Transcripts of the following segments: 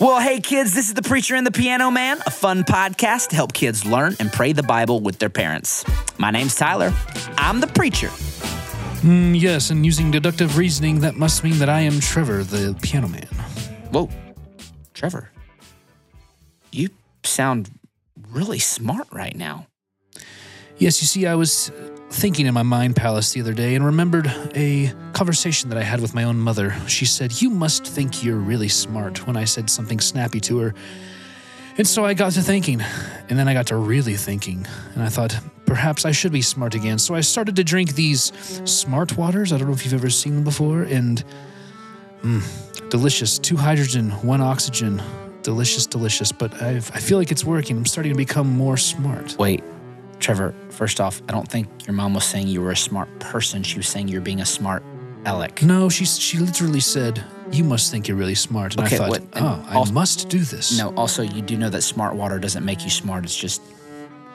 Well, hey kids, this is the Preacher and the Piano Man, a fun podcast to help kids learn and pray the Bible with their parents. My name's Tyler. I'm the preacher. Mm, yes, and using deductive reasoning, that must mean that I am Trevor, the piano man. Whoa, Trevor, you sound really smart right now. Yes, you see, I was thinking in my mind palace the other day and remembered a conversation that I had with my own mother. She said, You must think you're really smart when I said something snappy to her. And so I got to thinking, and then I got to really thinking, and I thought, perhaps I should be smart again. So I started to drink these smart waters. I don't know if you've ever seen them before, and mm, delicious. Two hydrogen, one oxygen. Delicious, delicious. But I've, I feel like it's working. I'm starting to become more smart. Wait, Trevor, first off, I don't think your mom was saying you were a smart person. She was saying you're being a smart Alec. No, she she literally said, "You must think you're really smart." And Okay, I thought, what- and "Oh, I must do this." No, also, you do know that smart water doesn't make you smart. It's just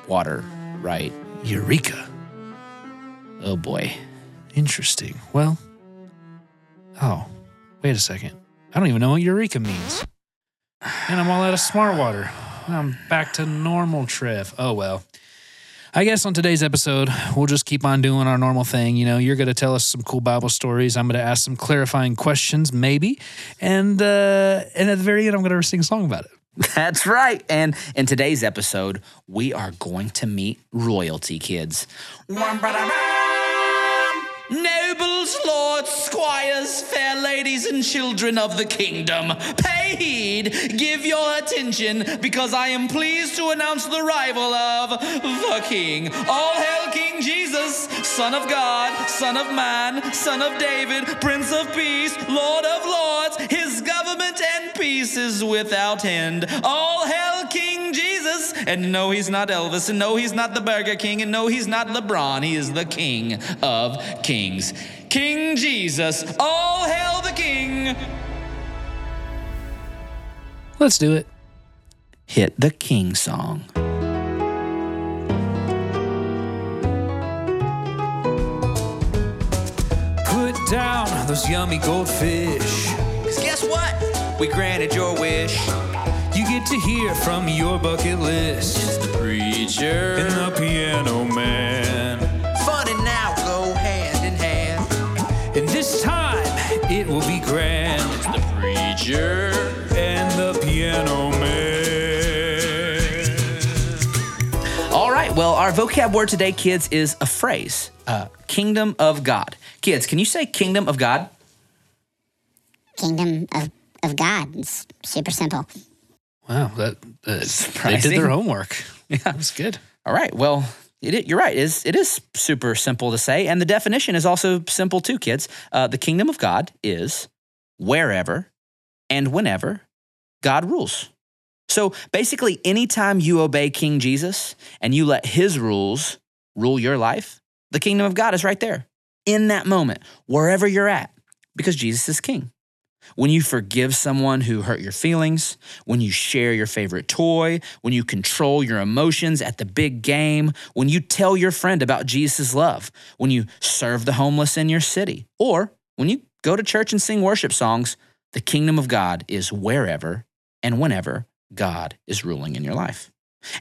water, right? Eureka! Oh boy. Interesting. Well, oh, wait a second. I don't even know what eureka means. And I'm all out of smart water. I'm back to normal Trev. Oh well. I guess on today's episode, we'll just keep on doing our normal thing. You know, you're going to tell us some cool Bible stories. I'm going to ask some clarifying questions, maybe, and uh, and at the very end, I'm going to sing a song about it. That's right. And in today's episode, we are going to meet royalty kids. Nobles, lords, squires, fair ladies, and children of the kingdom, pay heed, give your attention, because I am pleased to announce the arrival of the King. All hail King Jesus, Son of God, Son of Man, Son of David, Prince of Peace, Lord of Lords. His government and peace is without end. All hail King Jesus. And no, he's not Elvis, and no, he's not the Burger King, and no, he's not LeBron. He is the King of Kings. King Jesus. All hail the King. Let's do it. Hit the King song. Put down those yummy goldfish. Cause guess what? We granted your wish. You get to hear from your bucket list. The preacher. And the piano man. This time it will be grand. The preacher. And the piano man. All right. Well, our vocab word today, kids, is a phrase. Uh, kingdom of God. Kids, can you say kingdom of God? kingdom of, of God. It's super simple. Wow, that, that they did their homework. Yeah, that was good. All right. Well, it, you're right. It is, it is super simple to say. And the definition is also simple too, kids. Uh, the kingdom of God is wherever and whenever God rules. So basically, anytime you obey King Jesus and you let his rules rule your life, the kingdom of God is right there in that moment, wherever you're at, because Jesus is king. When you forgive someone who hurt your feelings, when you share your favorite toy, when you control your emotions at the big game, when you tell your friend about Jesus' love, when you serve the homeless in your city, or when you go to church and sing worship songs, the kingdom of God is wherever and whenever God is ruling in your life.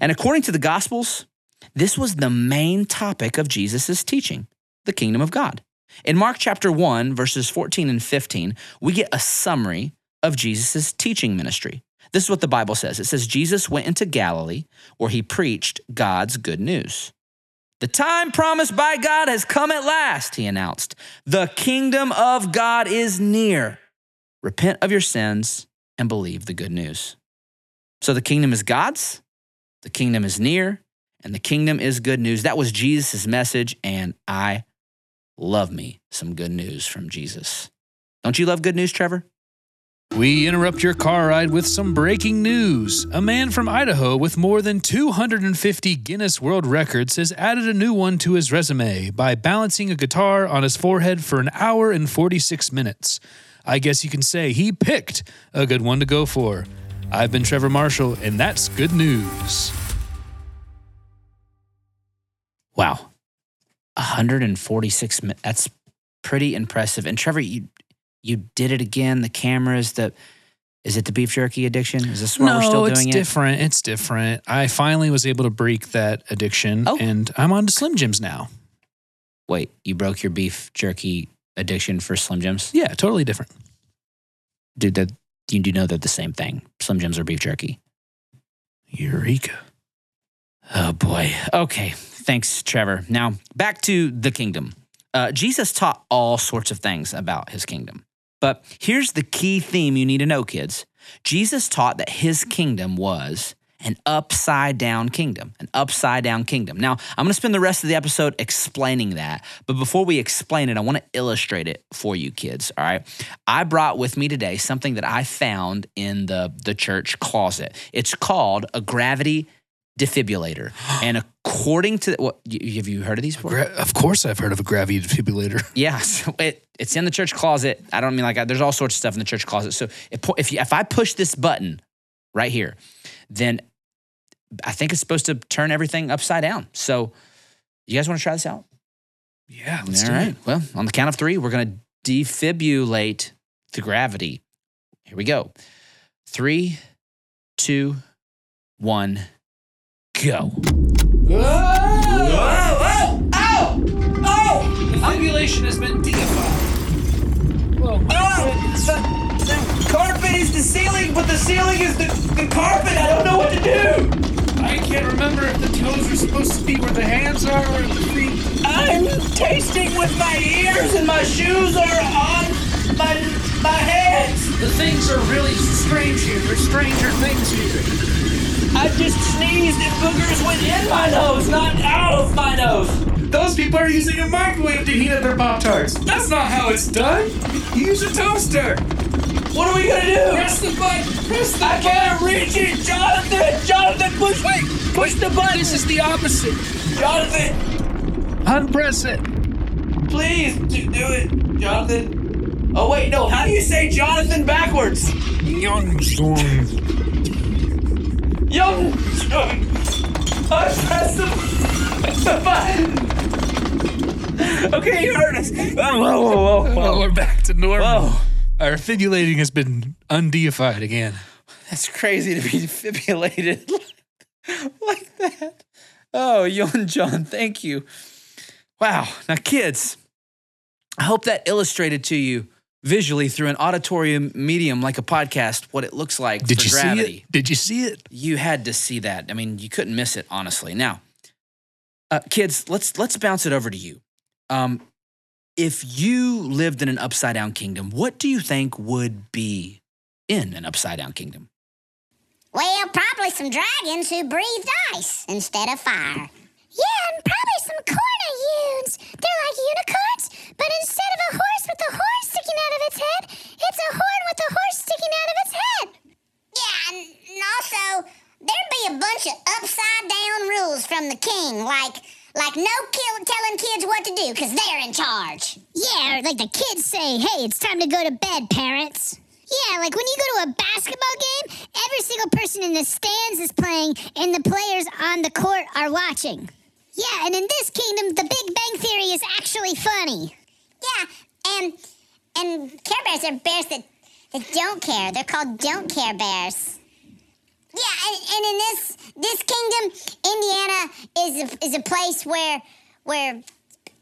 And according to the Gospels, this was the main topic of Jesus' teaching the kingdom of God. In Mark chapter 1, verses 14 and 15, we get a summary of Jesus' teaching ministry. This is what the Bible says it says, Jesus went into Galilee where he preached God's good news. The time promised by God has come at last, he announced. The kingdom of God is near. Repent of your sins and believe the good news. So the kingdom is God's, the kingdom is near, and the kingdom is good news. That was Jesus' message, and I love me some good news from Jesus. Don't you love good news, Trevor? We interrupt your car ride with some breaking news. A man from Idaho with more than 250 Guinness World Records has added a new one to his resume by balancing a guitar on his forehead for an hour and 46 minutes. I guess you can say he picked a good one to go for. I've been Trevor Marshall, and that's good news. Wow. 146 minutes. That's pretty impressive. And Trevor, you you did it again. The cameras, the Is it the beef jerky addiction? Is this why no, we're still it's doing it? different. It's different. I finally was able to break that addiction, Oh. and I'm on to Slim Jims now. Wait, you broke your beef jerky addiction for Slim Jims? Yeah, totally different. Dude, that you do know they're the same thing. Slim Jims are beef jerky. Eureka. Oh boy. Okay. Thanks, Trevor. Now back to the kingdom. Uh, Jesus taught all sorts of things about his kingdom. But here's the key theme you need to know, kids. Jesus taught that his kingdom was an upside down kingdom, an upside down kingdom. Now, I'm going to spend the rest of the episode explaining that. But before we explain it, I want to illustrate it for you kids. All right. I brought with me today something that I found in the, the church closet. It's called a gravity defibrillator. and according to what have you heard of these before? Of course, I've heard of a gravity defibrillator. Yeah, so it, it's in the church closet. I don't mean like there's all sorts of stuff in the church closet. So pu- if you, if I push this button right here, then I think it's supposed to turn everything upside down. So you guys want to try this out? Yeah, let's All do right. it. Well, on the count of three, we're going to defibulate the gravity. Here we go. Three, two, one, go. Whoa! Oh! Oh! Defibrillation has been deified. Whoa. Oh, uh, the carpet is the ceiling, but the ceiling is the, the carpet. I don't know what to do. I can't remember if the toes are supposed to be where the hands are or if the feet. I'm tasting with my ears, and my shoes are on my my hands. The things are really strange here. There's stranger things here. I just sneezed, and boogers went in my nose, not out of my nose. Those people are using a microwave to heat up their Pop Tarts. That's not how it's done. You use a toaster. What are we gonna do? Press the button. Press the I can't reach it, Jonathan. Jonathan, push Wait, push the button. This is the opposite. Jonathan, Unpress it. please do, do it, Jonathan. Oh wait, no. How do you say Jonathan backwards? Young Young. I pressed the, the button. Okay, you heard us. Whoa, whoa, whoa, whoa, Oh, we're back to normal. Whoa. Our fibulating has been undeified again. That's crazy to be defibrillated like that. Oh, Yon John, thank you. Wow. Now, kids, I hope that illustrated to you visually through an auditorium medium like a podcast what it looks like Did for you gravity. see it? Did you see it? You had to see that. I mean, you couldn't miss it, honestly. Now, uh, kids, let's let's bounce it over to you. Um, if you lived in an upside down kingdom, what do you think would be in an upside down kingdom? Well, probably some dragons who breathed ice instead of fire. Yeah, and probably some They're like unicorns, but instead of a horse with a horn sticking out of its head, it's a horn with a horse sticking out of its head. Yeah, and and also there'd be a bunch of upside down rules from the king, like like no kill telling kids what to do because they're in charge. Yeah, or like the kids say, "Hey, it's time to go to bed, parents." Yeah, like when you go to a basketball game, every single person in the stands is playing and the players on the court are watching. Yeah, and in this kingdom, the Big Bang Theory is actually funny. Yeah, and and Care Bears are bears that, that don't care. They're called don't care bears. Yeah, and, and in this this kingdom, Indiana is a, is a place where where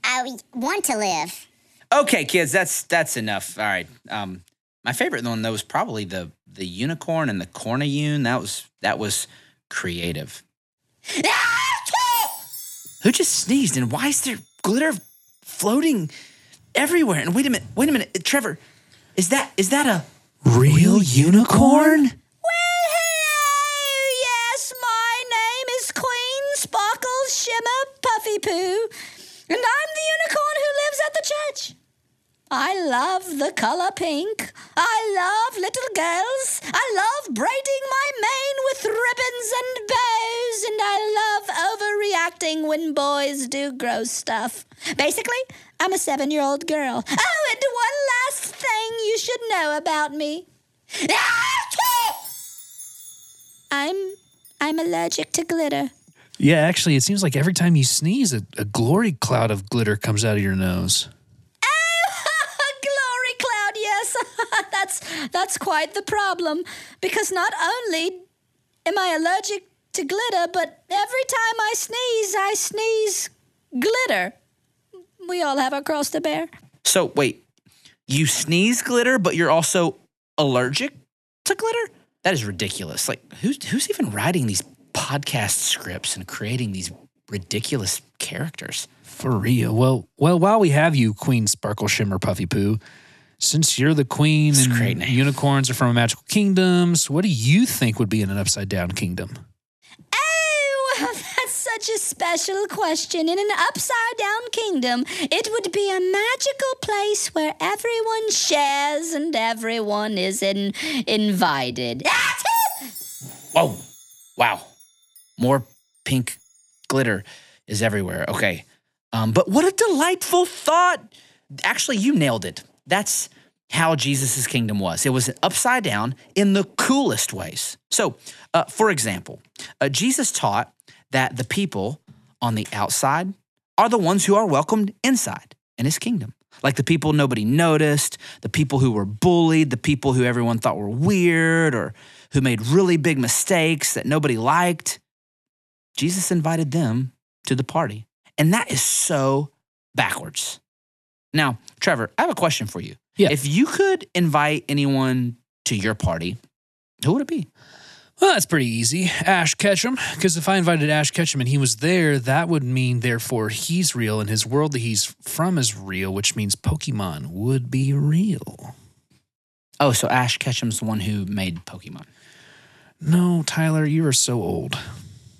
I want to live. Okay, kids, that's that's enough. All right. Um, my favorite one though was probably the the unicorn and the cornuyune. That was that was creative. Who just sneezed and why is there glitter floating everywhere? And wait a minute, wait a minute, Trevor, is that is that a Real unicorn? Well, hello. Yes, my name is Queen Sparkle Shimmer Puffy Poo, and I'm the unicorn who lives at the church. I love the color pink. I love little girls. I love braiding my mane with ribbons and bows, and I love overreacting when boys do gross stuff. Basically, I'm a seven year old girl. Oh, and one last thing you should know about me. I'm I'm allergic to glitter. Yeah, actually, it seems like every time you sneeze, a, a glory cloud of glitter comes out of your nose. That's that's quite the problem. Because not only am I allergic to glitter, but every time I sneeze, I sneeze glitter. We all have our cross to bear. So wait, you sneeze glitter, but you're also allergic to glitter? That is ridiculous. Like who's who's even writing these podcast scripts and creating these ridiculous characters? For real. Well, well, while we have you, Queen Sparkle Shimmer Puffy Poo, since you're the queen It's a and great name. unicorns are from a magical kingdom, so what do you think would be in an upside down kingdom? Oh, that's such a special question. In an upside down kingdom, it would be a magical place where everyone shares and everyone is in, invited. Whoa. Wow. More pink glitter is everywhere. Okay. Um, but what a delightful thought. Actually, you nailed it. That's how Jesus' kingdom was. It was upside down in the coolest ways. So, uh, for example, uh, Jesus taught that the people on the outside are the ones who are welcomed inside in his kingdom. Like the people nobody noticed, the people who were bullied, the people who everyone thought were weird or who made really big mistakes that nobody liked. Jesus invited them to the party. And that is so backwards. Now, Trevor, I have a question for you. Yeah. If you could invite anyone to your party, who would it be? Well, that's pretty easy. Ash Ketchum. Because if I invited Ash Ketchum and he was there, that would mean, therefore, he's real and his world that he's from is real, which means Pokemon would be real. Oh, so Ash Ketchum's the one who made Pokemon. No, Tyler, you are so old.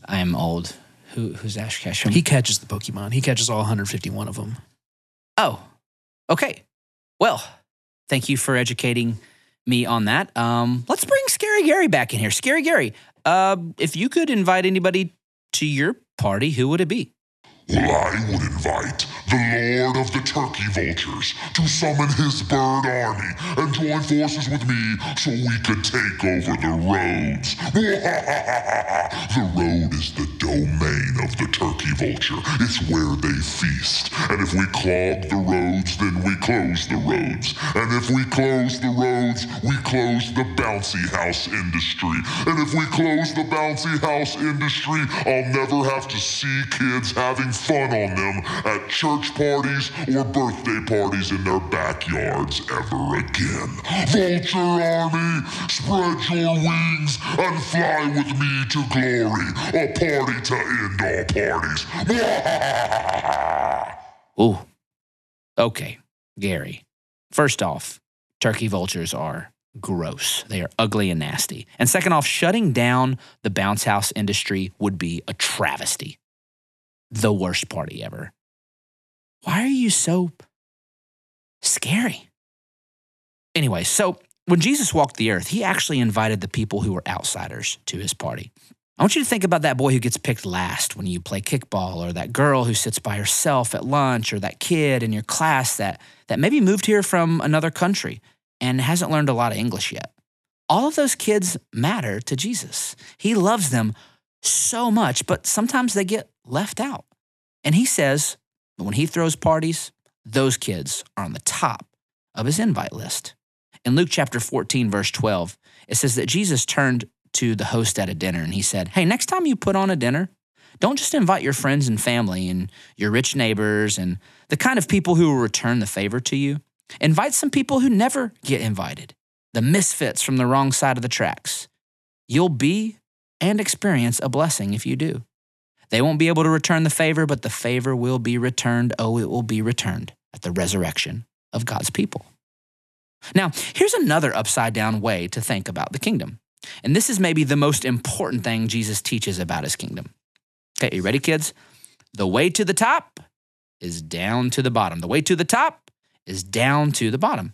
I am old. Who, who's Ash Ketchum? He catches the Pokemon, he catches all 151 of them. Oh, okay. Well, thank you for educating me on that. Um, let's bring Scary Gary back in here. Scary Gary, uh, if you could invite anybody to your party, who would it be? Well, I would invite the Lord of the Turkey Vultures to summon his bird army and join forces with me so we could take over the roads. the road is the domain of the Turkey Vulture. It's where they feast. And if we clog the roads, then we close the roads. And if we close the roads, we close the bouncy house industry. And if we close the bouncy house industry, I'll never have to see kids having fun on them at church parties or birthday parties in their backyards ever again. Vulture Army, spread your wings and fly with me to glory. A party to end all parties. Ooh. Okay, Gary. First off, turkey vultures are gross. They are ugly and nasty. And second off, shutting down the bounce house industry would be a travesty. The worst party ever. Why are you so scary? Anyway, so when Jesus walked the earth, he actually invited the people who were outsiders to his party. I want you to think about that boy who gets picked last when you play kickball, or that girl who sits by herself at lunch, or that kid in your class that, that maybe moved here from another country and hasn't learned a lot of English yet. All of those kids matter to Jesus. He loves them so much, but sometimes they get left out. And he says that when he throws parties, those kids are on the top of his invite list. In Luke chapter 14, verse 12, it says that Jesus turned to the host at a dinner and he said, Hey, next time you put on a dinner, don't just invite your friends and family and your rich neighbors and the kind of people who will return the favor to you. Invite some people who never get invited, the misfits from the wrong side of the tracks. You'll be and experience a blessing if you do. They won't be able to return the favor, but the favor will be returned. Oh, it will be returned at the resurrection of God's people. Now, here's another upside down way to think about the kingdom. And this is maybe the most important thing Jesus teaches about his kingdom. Okay, you ready, kids? The way to the top is down to the bottom. The way to the top is down to the bottom.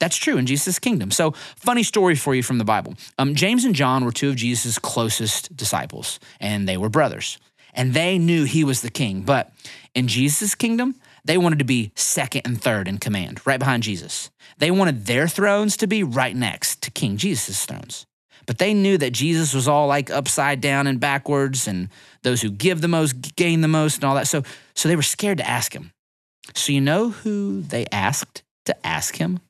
That's true in Jesus' kingdom. So, funny story for you from the Bible. Um, James and John were two of Jesus' closest disciples, and they were brothers. And they knew he was the king. But in Jesus' kingdom, they wanted to be second and third in command, right behind Jesus. They wanted their thrones to be right next to King Jesus' thrones. But they knew that Jesus was all like upside down and backwards, and those who give the most gain the most, and all that. So, so they were scared to ask him. So, you know who they asked to ask him?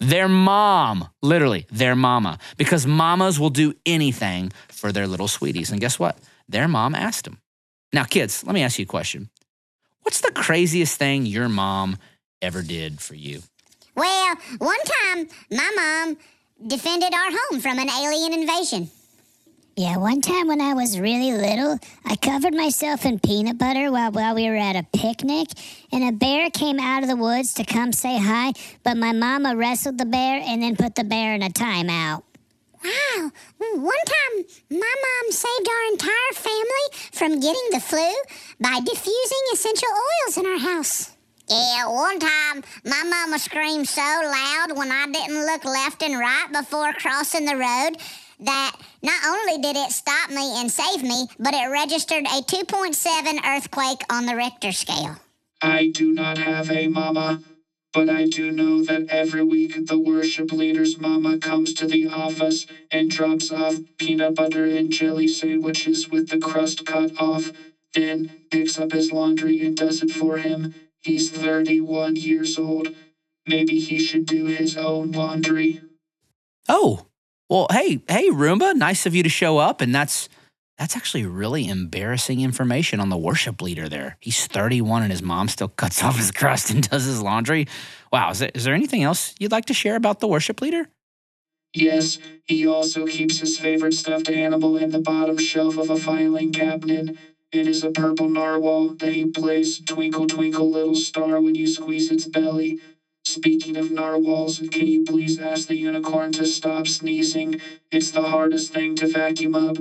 Their mom, literally, their mama, because mamas will do anything for their little sweeties. And guess what? Their mom asked them. Now, kids, let me ask you a question. What's the craziest thing your mom ever did for you? Well, one time my mom defended our home from an alien invasion. Yeah, one time when I was really little, I covered myself in peanut butter while, while we were at a picnic, and a bear came out of the woods to come say hi, but my mama wrestled the bear and then put the bear in a timeout. Wow, one time my mom saved our entire family from getting the flu by diffusing essential oils in our house. Yeah, one time my mama screamed so loud when I didn't look left and right before crossing the road that not only did it stop me and save me, but it registered a 2.7 earthquake on the Richter scale. I do not have a mama, but I do know that every week the worship leader's mama comes to the office and drops off peanut butter and jelly sandwiches with the crust cut off, then picks up his laundry and does it for him. He's 31 years old. Maybe he should do his own laundry. Oh, well, hey, hey, Roomba, nice of you to show up. And that's that's actually really embarrassing information on the worship leader there. He's 31 and his mom still cuts off his crust and does his laundry. Wow, is there, is there anything else you'd like to share about the worship leader? Yes, he also keeps his favorite stuffed animal in the bottom shelf of a filing cabinet. It is a purple narwhal that he plays Twinkle Twinkle Little Star when you squeeze its belly. Speaking of narwhals, can you please ask the unicorn to stop sneezing? It's the hardest thing to vacuum up.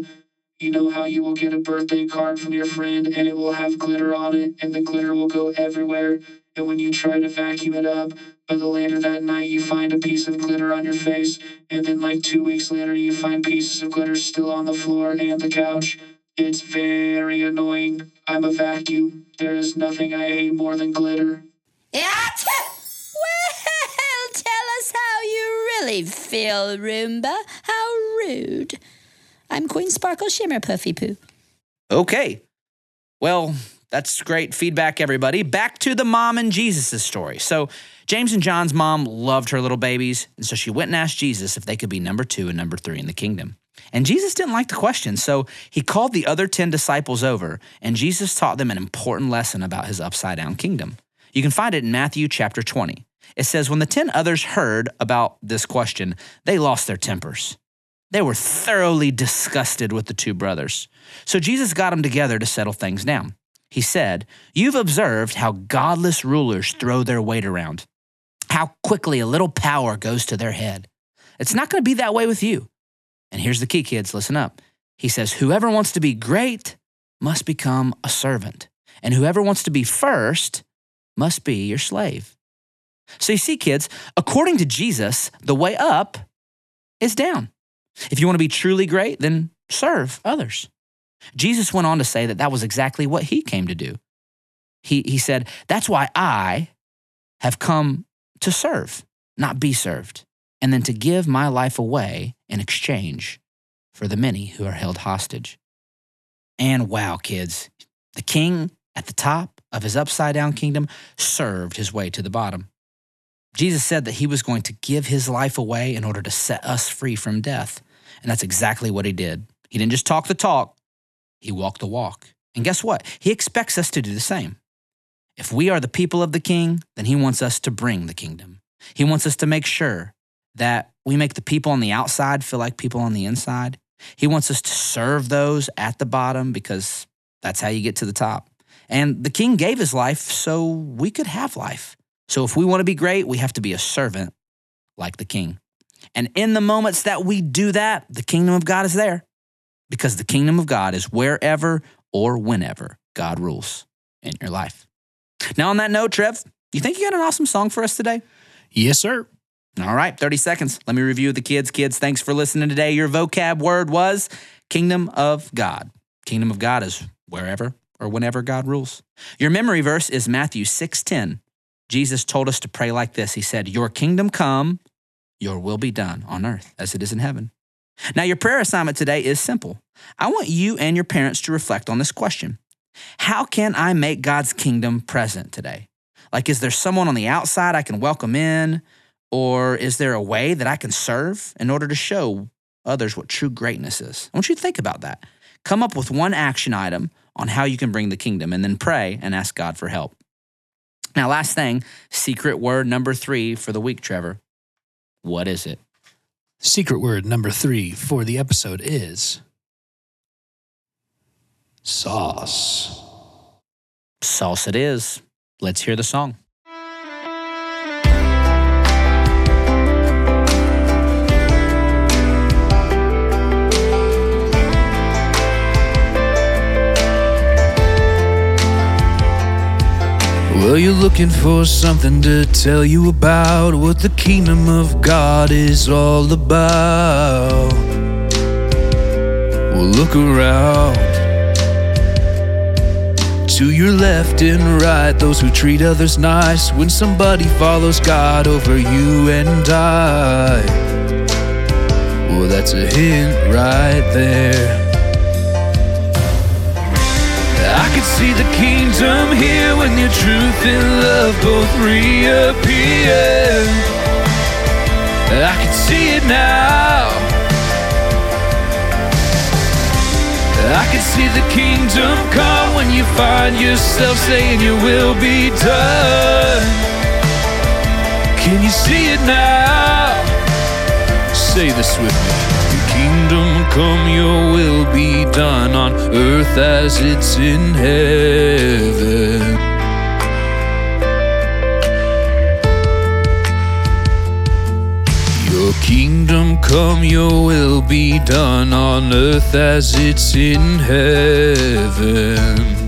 You know how you will get a birthday card from your friend and it will have glitter on it, and the glitter will go everywhere. And when you try to vacuum it up, but the later that night you find a piece of glitter on your face, and then like two weeks later you find pieces of glitter still on the floor and the couch. It's very annoying. I'm a vacuum. There is nothing I hate more than glitter. Yeah. Well, tell us how you really feel, Roomba. How rude. I'm Queen Sparkle Shimmer Puffy Poo. Okay. Well, that's great feedback, everybody. Back to the mom and Jesus' story. So, James and John's mom loved her little babies, and so she went and asked Jesus if they could be number two and number three in the kingdom. And Jesus didn't like the question, so he called the other 10 disciples over, and Jesus taught them an important lesson about his upside down kingdom. You can find it in Matthew chapter 20. It says, When the 10 others heard about this question, they lost their tempers. They were thoroughly disgusted with the two brothers. So Jesus got them together to settle things down. He said, You've observed how godless rulers throw their weight around, how quickly a little power goes to their head. It's not going to be that way with you. And here's the key, kids listen up. He says, Whoever wants to be great must become a servant, and whoever wants to be first must be your slave. So you see, kids, according to Jesus, the way up is down. If you want to be truly great, then serve others. Jesus went on to say that that was exactly what he came to do. He, he said, That's why I have come to serve, not be served, and then to give my life away in exchange for the many who are held hostage. And wow, kids, the king at the top of his upside down kingdom served his way to the bottom. Jesus said that he was going to give his life away in order to set us free from death. And that's exactly what he did. He didn't just talk the talk, he walked the walk. And guess what? He expects us to do the same. If we are the people of the king, then he wants us to bring the kingdom. He wants us to make sure that we make the people on the outside feel like people on the inside. He wants us to serve those at the bottom because that's how you get to the top. And the king gave his life so we could have life. So if we want to be great, we have to be a servant like the king. And in the moments that we do that, the kingdom of God is there because the kingdom of God is wherever or whenever God rules in your life. Now, on that note, Trev, you think you got an awesome song for us today? Yes, sir. All right, 30 seconds. Let me review the kids. Kids, thanks for listening today. Your vocab word was kingdom of God. Kingdom of God is wherever or whenever God rules. Your memory verse is Matthew 6:10. Jesus told us to pray like this. He said, "Your kingdom come, your will be done on earth as it is in heaven." Now, your prayer assignment today is simple. I want you and your parents to reflect on this question. How can I make God's kingdom present today? Like, is there someone on the outside I can welcome in? Or is there a way that I can serve in order to show others what true greatness is? I want you to think about that. Come up with one action item on how you can bring the kingdom and then pray and ask God for help. Now, last thing, secret word number three for the week, Trevor. What is it? Secret word number three for the episode is sauce. Sauce it is. Let's hear the song. Well, you're looking for something to tell you about what the kingdom of God is all about. Well, look around. To your left and right, those who treat others nice when somebody follows God over you and I. Well, that's a hint right there. Can see the kingdom here when your truth and love both reappear. I can see it now. I can see the kingdom come when you find yourself saying your will be done. Can you see it now? Say this with me. Your kingdom come, your will be done on earth as it's in heaven. Your kingdom come, your will be done on earth as it's in heaven.